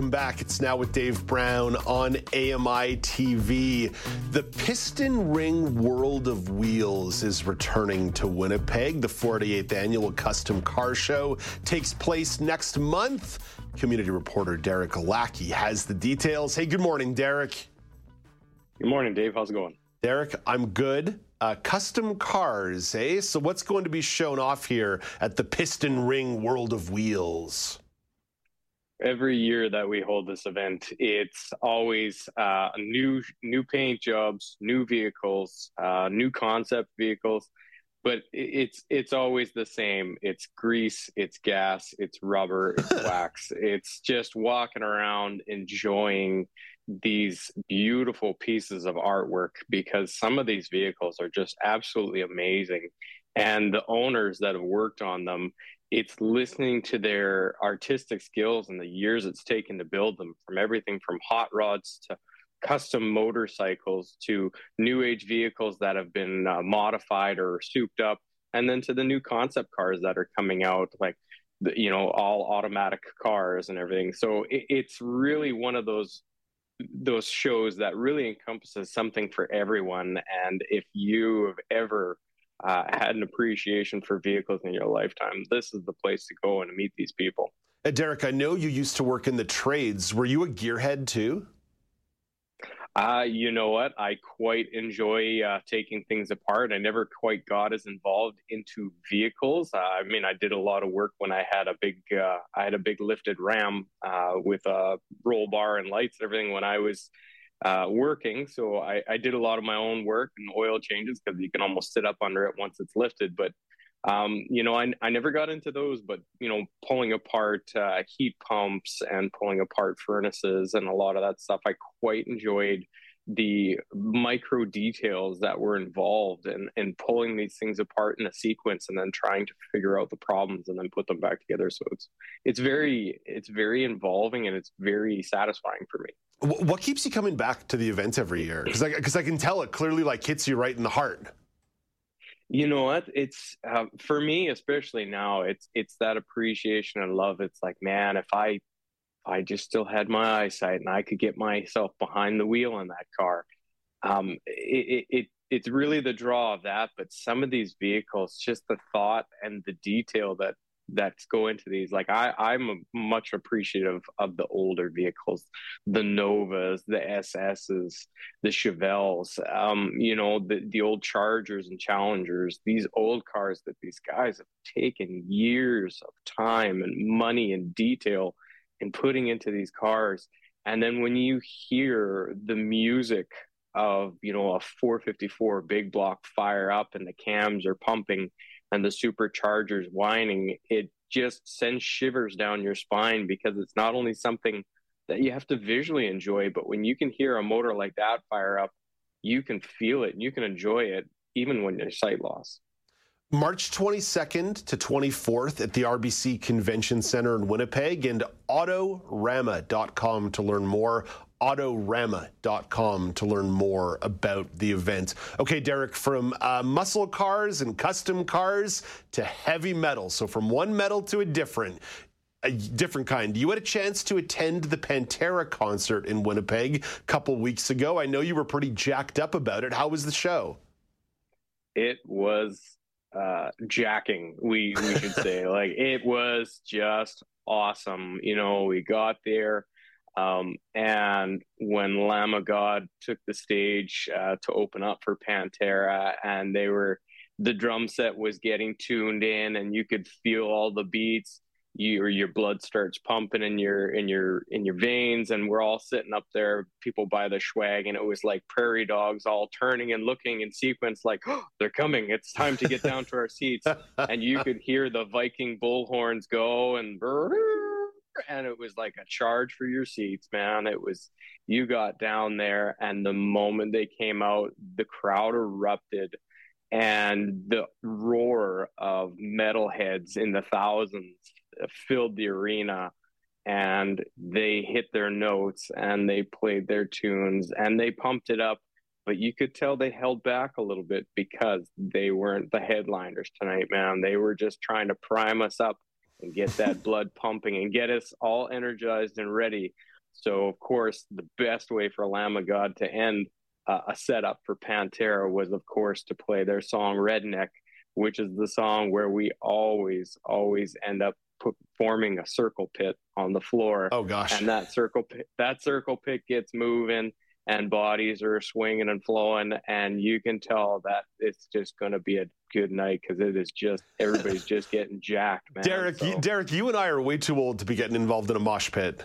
Welcome back. It's now with Dave Brown on AMI TV. The Piston Ring World of Wheels is returning to Winnipeg. The 48th annual Custom Car Show takes place next month. Community reporter Derek Lackey has the details. Hey, good morning, Derek. Good morning, Dave. How's it going? Derek, I'm good. Uh, custom cars, eh? So, what's going to be shown off here at the Piston Ring World of Wheels? Every year that we hold this event, it's always uh, new new paint jobs, new vehicles, uh, new concept vehicles, but it's it's always the same. It's grease, it's gas, it's rubber, it's wax. It's just walking around enjoying these beautiful pieces of artwork because some of these vehicles are just absolutely amazing and the owners that have worked on them it's listening to their artistic skills and the years it's taken to build them from everything from hot rods to custom motorcycles to new age vehicles that have been uh, modified or souped up and then to the new concept cars that are coming out like the, you know all automatic cars and everything. So it, it's really one of those those shows that really encompasses something for everyone. And if you have ever uh, had an appreciation for vehicles in your lifetime, this is the place to go and meet these people. Uh, Derek, I know you used to work in the trades. Were you a gearhead too? Uh, you know what? I quite enjoy uh, taking things apart. I never quite got as involved into vehicles. Uh, I mean, I did a lot of work when I had a big, uh, I had a big lifted Ram uh, with a roll bar and lights and everything when I was uh, working. So I, I, did a lot of my own work and oil changes because you can almost sit up under it once it's lifted. But um, you know, I, I never got into those, but you know, pulling apart uh, heat pumps and pulling apart furnaces and a lot of that stuff, I quite enjoyed the micro details that were involved in, in pulling these things apart in a sequence and then trying to figure out the problems and then put them back together. So it's it's very it's very involving and it's very satisfying for me. What keeps you coming back to the event every year? Because I, cause I can tell it clearly like hits you right in the heart. You know what? It's uh, for me, especially now. It's it's that appreciation and love. It's like, man, if I I just still had my eyesight and I could get myself behind the wheel in that car, um, it, it it's really the draw of that. But some of these vehicles, just the thought and the detail that that go into these. Like I, I'm much appreciative of the older vehicles, the Novas, the SSs, the Chevelles, um, you know, the, the old Chargers and Challengers, these old cars that these guys have taken years of time and money and detail in putting into these cars. And then when you hear the music of, you know, a 454 big block fire up and the cams are pumping and the superchargers whining, it just sends shivers down your spine because it's not only something that you have to visually enjoy, but when you can hear a motor like that fire up, you can feel it and you can enjoy it even when you're sight loss. March 22nd to 24th at the RBC Convention Center in Winnipeg and autorama.com to learn more autorama.com to learn more about the event. Okay, Derek, from uh, muscle cars and custom cars to heavy metal. So from one metal to a different, a different kind. You had a chance to attend the Pantera concert in Winnipeg a couple weeks ago. I know you were pretty jacked up about it. How was the show? It was uh, jacking, we we should say. like it was just awesome. You know, we got there um, and when Lamb of God took the stage uh, to open up for Pantera, and they were the drum set was getting tuned in, and you could feel all the beats. You, your blood starts pumping in your in your in your veins, and we're all sitting up there, people by the swag, and it was like prairie dogs all turning and looking in sequence, like oh, they're coming. It's time to get down to our seats, and you could hear the Viking bullhorns go and. And it was like a charge for your seats, man. It was you got down there, and the moment they came out, the crowd erupted, and the roar of metalheads in the thousands filled the arena. And they hit their notes and they played their tunes and they pumped it up but you could tell they held back a little bit because they weren't the headliners tonight, man. They were just trying to prime us up and get that blood pumping and get us all energized and ready. So, of course, the best way for Lamb of God to end uh, a setup for Pantera was, of course, to play their song Redneck, which is the song where we always, always end up forming a circle pit on the floor. Oh gosh! And that circle pit, that circle pit gets moving, and bodies are swinging and flowing, and you can tell that it's just going to be a good night because it is just everybody's just getting jacked, man. Derek, so, you, Derek, you and I are way too old to be getting involved in a mosh pit.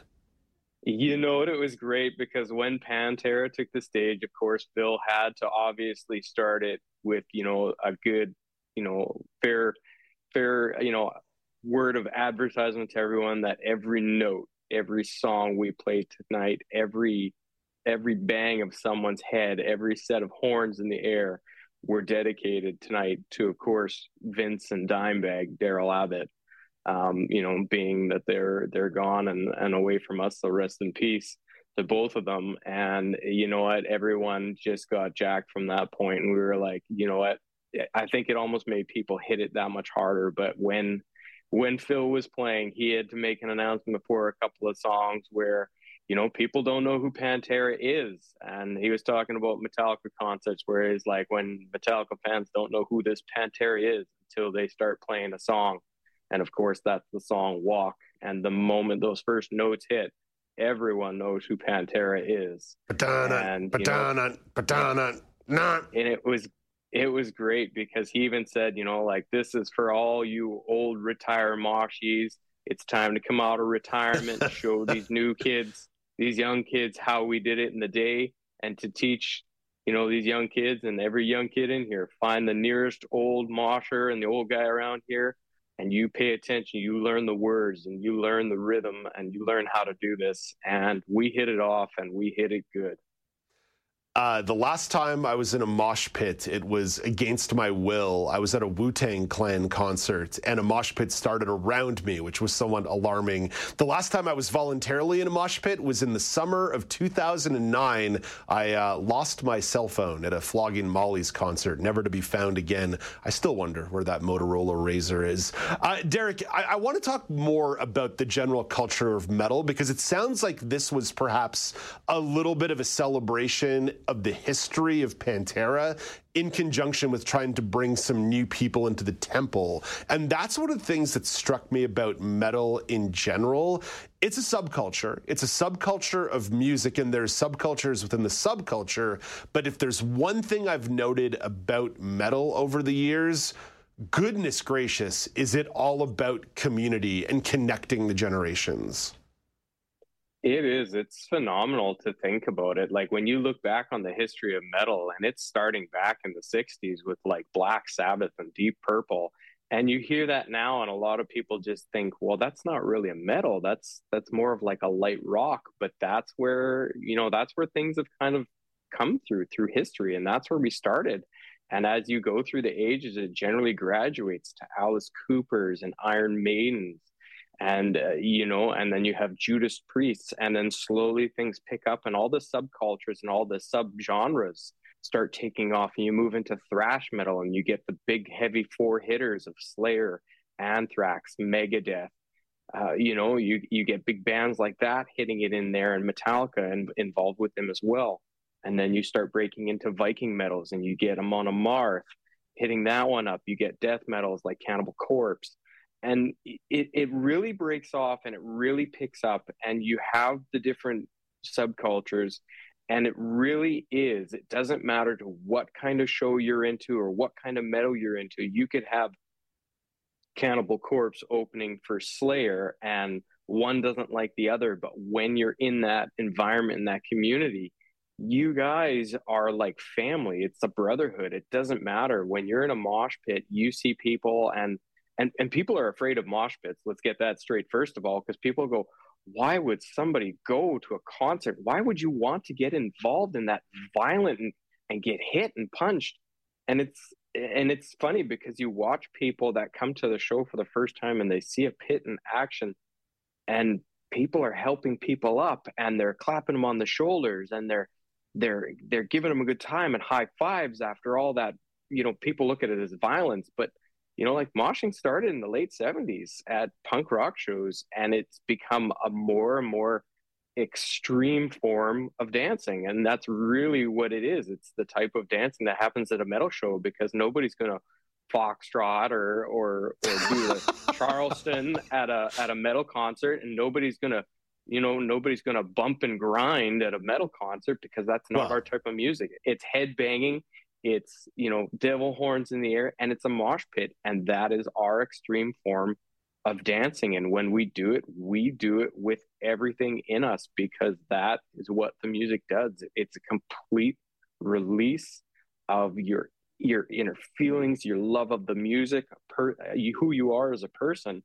You know what? It was great because when Pantera took the stage, of course, Bill had to obviously start it with you know a good, you know, fair, fair, you know, word of advertisement to everyone that every note, every song we play tonight, every every bang of someone's head, every set of horns in the air were dedicated tonight to, of course, Vince and Dimebag, Darrell Abbott. Um, you know, being that they're they're gone and, and away from us, so rest in peace to both of them. And you know what, everyone just got jacked from that point, and we were like, you know what, I think it almost made people hit it that much harder. But when when Phil was playing, he had to make an announcement before a couple of songs where you know, people don't know who Pantera is. And he was talking about Metallica concerts where it's like when Metallica fans don't know who this Pantera is until they start playing a song. And of course, that's the song Walk. And the moment those first notes hit, everyone knows who Pantera is. Patana, and, patana, patana, not. And it was it was great because he even said, you know, like this is for all you old retire moshies. It's time to come out of retirement and show these new kids these young kids how we did it in the day and to teach you know these young kids and every young kid in here find the nearest old mosher and the old guy around here and you pay attention you learn the words and you learn the rhythm and you learn how to do this and we hit it off and we hit it good uh, the last time I was in a mosh pit, it was against my will. I was at a Wu Tang Clan concert, and a mosh pit started around me, which was somewhat alarming. The last time I was voluntarily in a mosh pit was in the summer of 2009. I uh, lost my cell phone at a Flogging Molly's concert, never to be found again. I still wonder where that Motorola Razr is. Uh, Derek, I, I want to talk more about the general culture of metal because it sounds like this was perhaps a little bit of a celebration of the history of Pantera in conjunction with trying to bring some new people into the temple. And that's one of the things that struck me about metal in general. It's a subculture. It's a subculture of music, and there's subcultures within the subculture. But if there's one thing I've noted about metal over the years, goodness gracious, is it all about community and connecting the generations? It is. It's phenomenal to think about it. Like when you look back on the history of metal, and it's starting back in the 60s with like Black Sabbath and Deep Purple. And you hear that now, and a lot of people just think, well, that's not really a metal. That's that's more of like a light rock. But that's where, you know, that's where things have kind of come through through history. And that's where we started. And as you go through the ages, it generally graduates to Alice Coopers and Iron Maidens and uh, you know and then you have judas priests and then slowly things pick up and all the subcultures and all the subgenres start taking off and you move into thrash metal and you get the big heavy four hitters of slayer anthrax megadeth uh, you know you you get big bands like that hitting it in there and metallica and involved with them as well. And then you start breaking into viking metals and you get Amon Amarth hitting that one up. You get death metals like cannibal corpse and it, it really breaks off and it really picks up and you have the different subcultures and it really is. It doesn't matter to what kind of show you're into or what kind of metal you're into. You could have cannibal corpse opening for slayer and one doesn't like the other but when you're in that environment in that community you guys are like family. It's a brotherhood. It doesn't matter. When you're in a mosh pit you see people and and and people are afraid of mosh pits let's get that straight first of all because people go why would somebody go to a concert? Why would you want to get involved in that violent and, and get hit and punched? And it's and it's funny because you watch people that come to the show for the first time and they see a pit in action and people are helping people up and they're clapping them on the shoulders and they're they're they're giving them a good time and high fives after all that you know people look at it as violence but you know, like moshing started in the late 70s at punk rock shows, and it's become a more and more extreme form of dancing. And that's really what it is. It's the type of dancing that happens at a metal show because nobody's going to foxtrot or, or, or do a Charleston at a, at a metal concert, and nobody's going to you know nobody's going to bump and grind at a metal concert because that's not our type of music it's head banging it's you know devil horns in the air and it's a mosh pit and that is our extreme form of dancing. And when we do it we do it with everything in us because that is what the music does. It's a complete release of your your inner feelings your love of the music per, who you are as a person.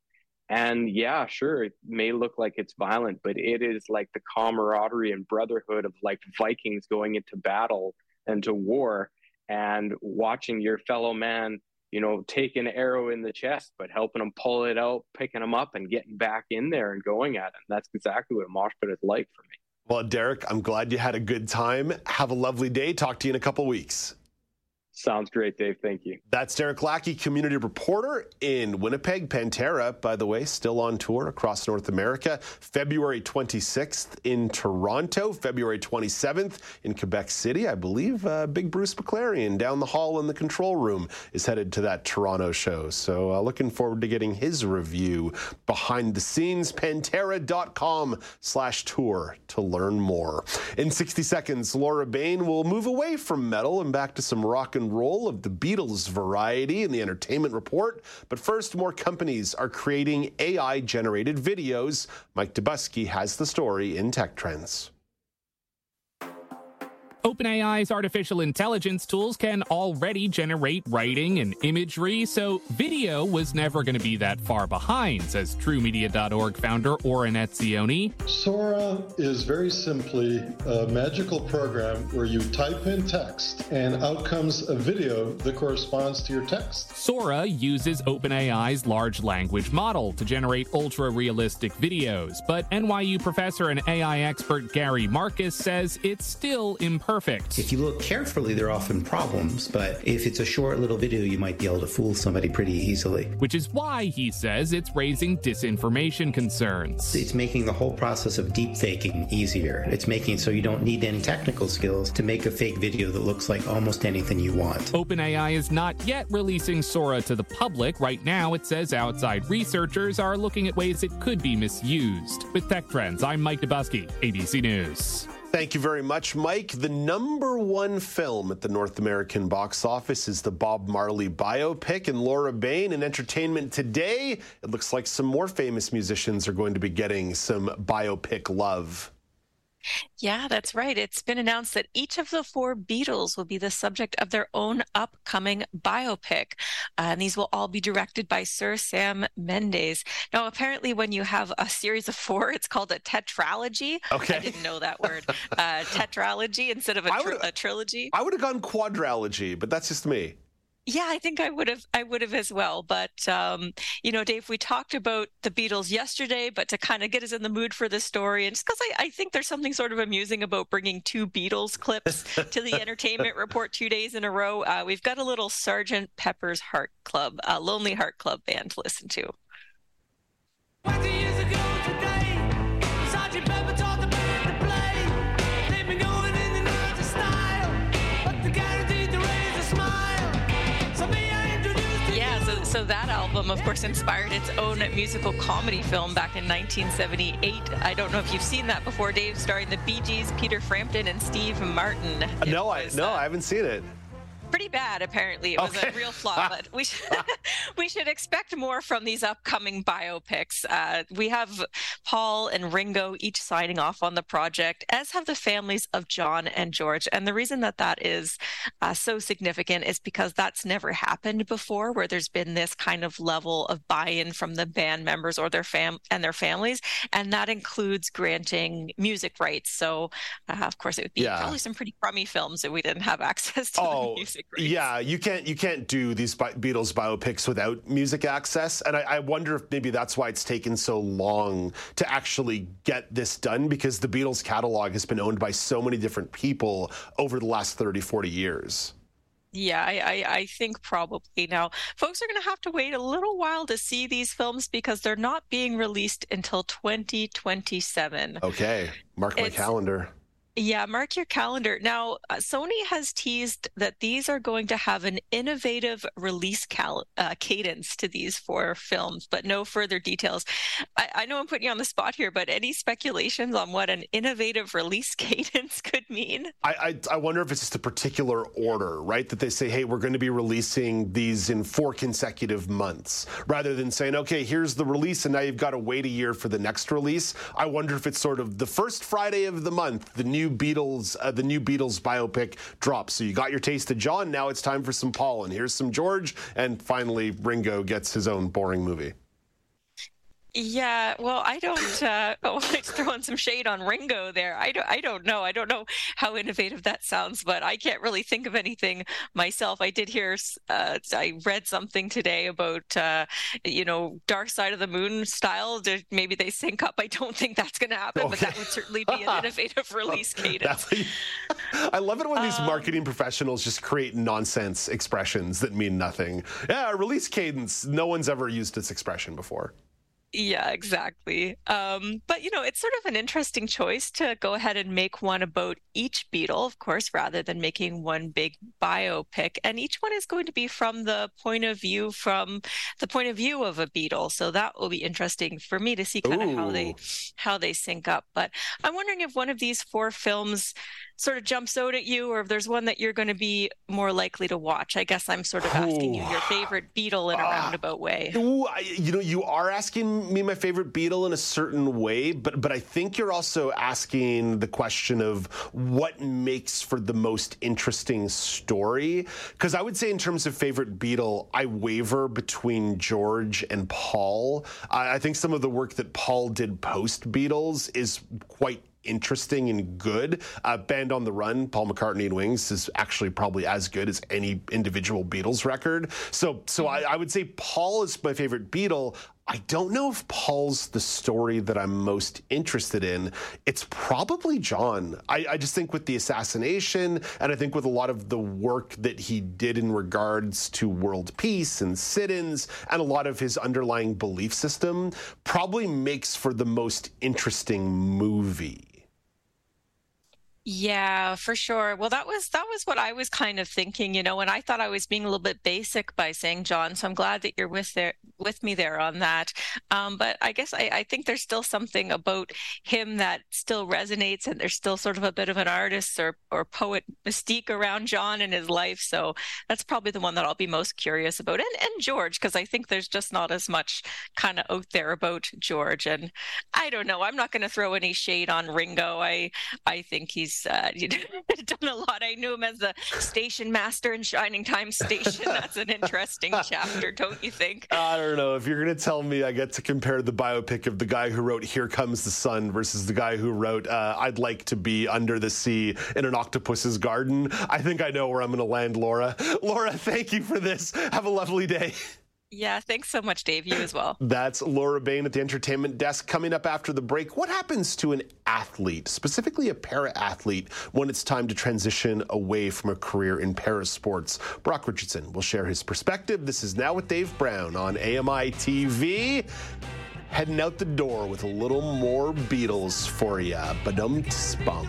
And yeah sure it may look like it's violent but it is like the camaraderie and brotherhood of like vikings going into battle and to war and watching your fellow man you know take an arrow in the chest but helping them pull it out picking them up and getting back in there and going at and that's exactly what a mosh pit is like for me. Well derek i'm glad you had a good time. Have a lovely day. Talk to you in a couple weeks Sounds great, Dave. Thank you. That's Derek Lackey, community reporter in Winnipeg. Pantera, by the way, still on tour across North America. February 26th in Toronto, February 27th in Quebec City. I believe uh, Big Bruce McLaren down the hall in the control room is headed to that Toronto show. So uh, looking forward to getting his review behind the scenes. Pantera.com slash tour to learn more. In 60 seconds, Laura Bain will move away from metal and back to some rock and roll of the Beatles variety in the entertainment report. But first, more companies are creating AI generated videos. Mike Dobuski has the story in Tech Trends. OpenAI's artificial intelligence tools can already generate writing and imagery, so video was never going to be that far behind, says TrueMedia.org founder Oren Etzioni. Sora is very simply a magical program where you type in text and out comes a video that corresponds to your text. Sora uses OpenAI's large language model to generate ultra realistic videos, but NYU professor and AI expert Gary Marcus says it's still imperfect perfect. If you look carefully, there are often problems, but if it's a short little video, you might be able to fool somebody pretty easily. Which is why he says it's raising disinformation concerns. It's making the whole process of deep faking easier. It's making so you don't need any technical skills to make a fake video that looks like almost anything you want. OpenAI is not yet releasing Sora to the public. Right now, it says outside researchers are looking at ways it could be misused. With Tech Trends, I'm Mike Dobuski, ABC News. Thank you very much, Mike. The number one film at the North American box office is the Bob Marley biopic, and Laura Bain in entertainment today. It looks like some more famous musicians are going to be getting some biopic love. Yeah, that's right. It's been announced that each of the four Beatles will be the subject of their own upcoming biopic. Uh, and these will all be directed by Sir Sam Mendes. Now, apparently, when you have a series of four, it's called a tetralogy. Okay. I didn't know that word. Uh, tetralogy instead of a, tri- a trilogy. I would have gone quadrology, but that's just me. Yeah, I think I would have. I would have as well. But um, you know, Dave, we talked about the Beatles yesterday, but to kind of get us in the mood for this story, and just because I, I, think there's something sort of amusing about bringing two Beatles clips to the Entertainment Report two days in a row, uh, we've got a little Sergeant Pepper's Heart Club, uh, Lonely Heart Club band to listen to. So that album, of course, inspired its own musical comedy film back in 1978. I don't know if you've seen that before, Dave, starring the Bee Gees, Peter Frampton, and Steve Martin. It no, was, I no, uh, I haven't seen it. Pretty bad. Apparently, it was okay. a real flop. but we should, we should expect more from these upcoming biopics. Uh, we have Paul and Ringo each signing off on the project, as have the families of John and George. And the reason that that is uh, so significant is because that's never happened before, where there's been this kind of level of buy-in from the band members or their fam and their families, and that includes granting music rights. So, uh, of course, it would be yeah. probably some pretty crummy films if we didn't have access to oh, music rights. Yeah, you can't you can't do these Beatles biopics without music access, and I, I wonder if maybe that's why it's taken so long to actually get this done because the Beatles catalog has been owned by so many different people over the last 30, 40 years. Yeah, I, I, I, think probably now folks are going to have to wait a little while to see these films because they're not being released until 2027. Okay, mark my it's, calendar. Yeah, mark your calendar. Now, uh, Sony has teased that these are going to have an innovative release cal- uh, cadence to these four films, but no further details. I-, I know I'm putting you on the spot here, but any speculations on what an innovative release cadence could mean? I, I, I wonder if it's just a particular order, right? That they say, hey, we're going to be releasing these in four consecutive months, rather than saying, okay, here's the release, and now you've got to wait a year for the next release. I wonder if it's sort of the first Friday of the month, the new new Beatles, uh, the new Beatles biopic drops. So you got your taste of John. Now it's time for some Paul, and here's some George, and finally Ringo gets his own boring movie. Yeah, well, I don't. Uh, oh, it's throwing some shade on Ringo there. I don't. I don't know. I don't know how innovative that sounds, but I can't really think of anything myself. I did hear. Uh, I read something today about, uh, you know, Dark Side of the Moon style. Maybe they sync up. I don't think that's going to happen, okay. but that would certainly be an innovative release cadence. I love it when these um, marketing professionals just create nonsense expressions that mean nothing. Yeah, release cadence. No one's ever used this expression before. Yeah, exactly. Um, but you know, it's sort of an interesting choice to go ahead and make one about each Beatle, of course, rather than making one big biopic. And each one is going to be from the point of view from the point of view of a Beatle. So that will be interesting for me to see kind of how they how they sync up. But I'm wondering if one of these four films sort of jumps out at you, or if there's one that you're going to be more likely to watch. I guess I'm sort of asking you your favorite Beatle in a uh, roundabout way. Ooh, I, you know, you are asking me my favorite Beatle in a certain way, but but I think you're also asking the question of what makes for the most interesting story. Because I would say, in terms of favorite Beatle, I waver between George and Paul. I, I think some of the work that Paul did post Beatles is quite interesting and good. Uh, Band on the Run, Paul McCartney and Wings is actually probably as good as any individual Beatles record. So, so I, I would say Paul is my favorite Beatle. I don't know if Paul's the story that I'm most interested in. It's probably John. I, I, just think with the assassination, and I think with a lot of the work that he did in regards to world peace and sit ins, and a lot of his underlying belief system, probably makes for the most interesting movie. Yeah, for sure. Well, that was that was what I was kind of thinking, you know, and I thought I was being a little bit basic by saying John. So I'm glad that you're with there with me there on that. Um, but I guess I, I think there's still something about him that still resonates, and there's still sort of a bit of an artist or or poet mystique around John in his life. So that's probably the one that I'll be most curious about, and and George, because I think there's just not as much kind of out there about George. And I don't know. I'm not going to throw any shade on Ringo. I I think he's he's uh, done a lot. I knew him as the station master in Shining Time Station. That's an interesting chapter, don't you think? I don't know. If you're going to tell me I get to compare the biopic of the guy who wrote Here Comes the Sun versus the guy who wrote uh, I'd Like to Be Under the Sea in an Octopus's Garden, I think I know where I'm going to land, Laura. Laura, thank you for this. Have a lovely day. Yeah, thanks so much, Dave. You as well. That's Laura Bain at the entertainment desk. Coming up after the break, what happens to an athlete, specifically a para athlete, when it's time to transition away from a career in para sports? Brock Richardson will share his perspective. This is Now with Dave Brown on AMI TV. Heading out the door with a little more Beatles for you. Badum spum.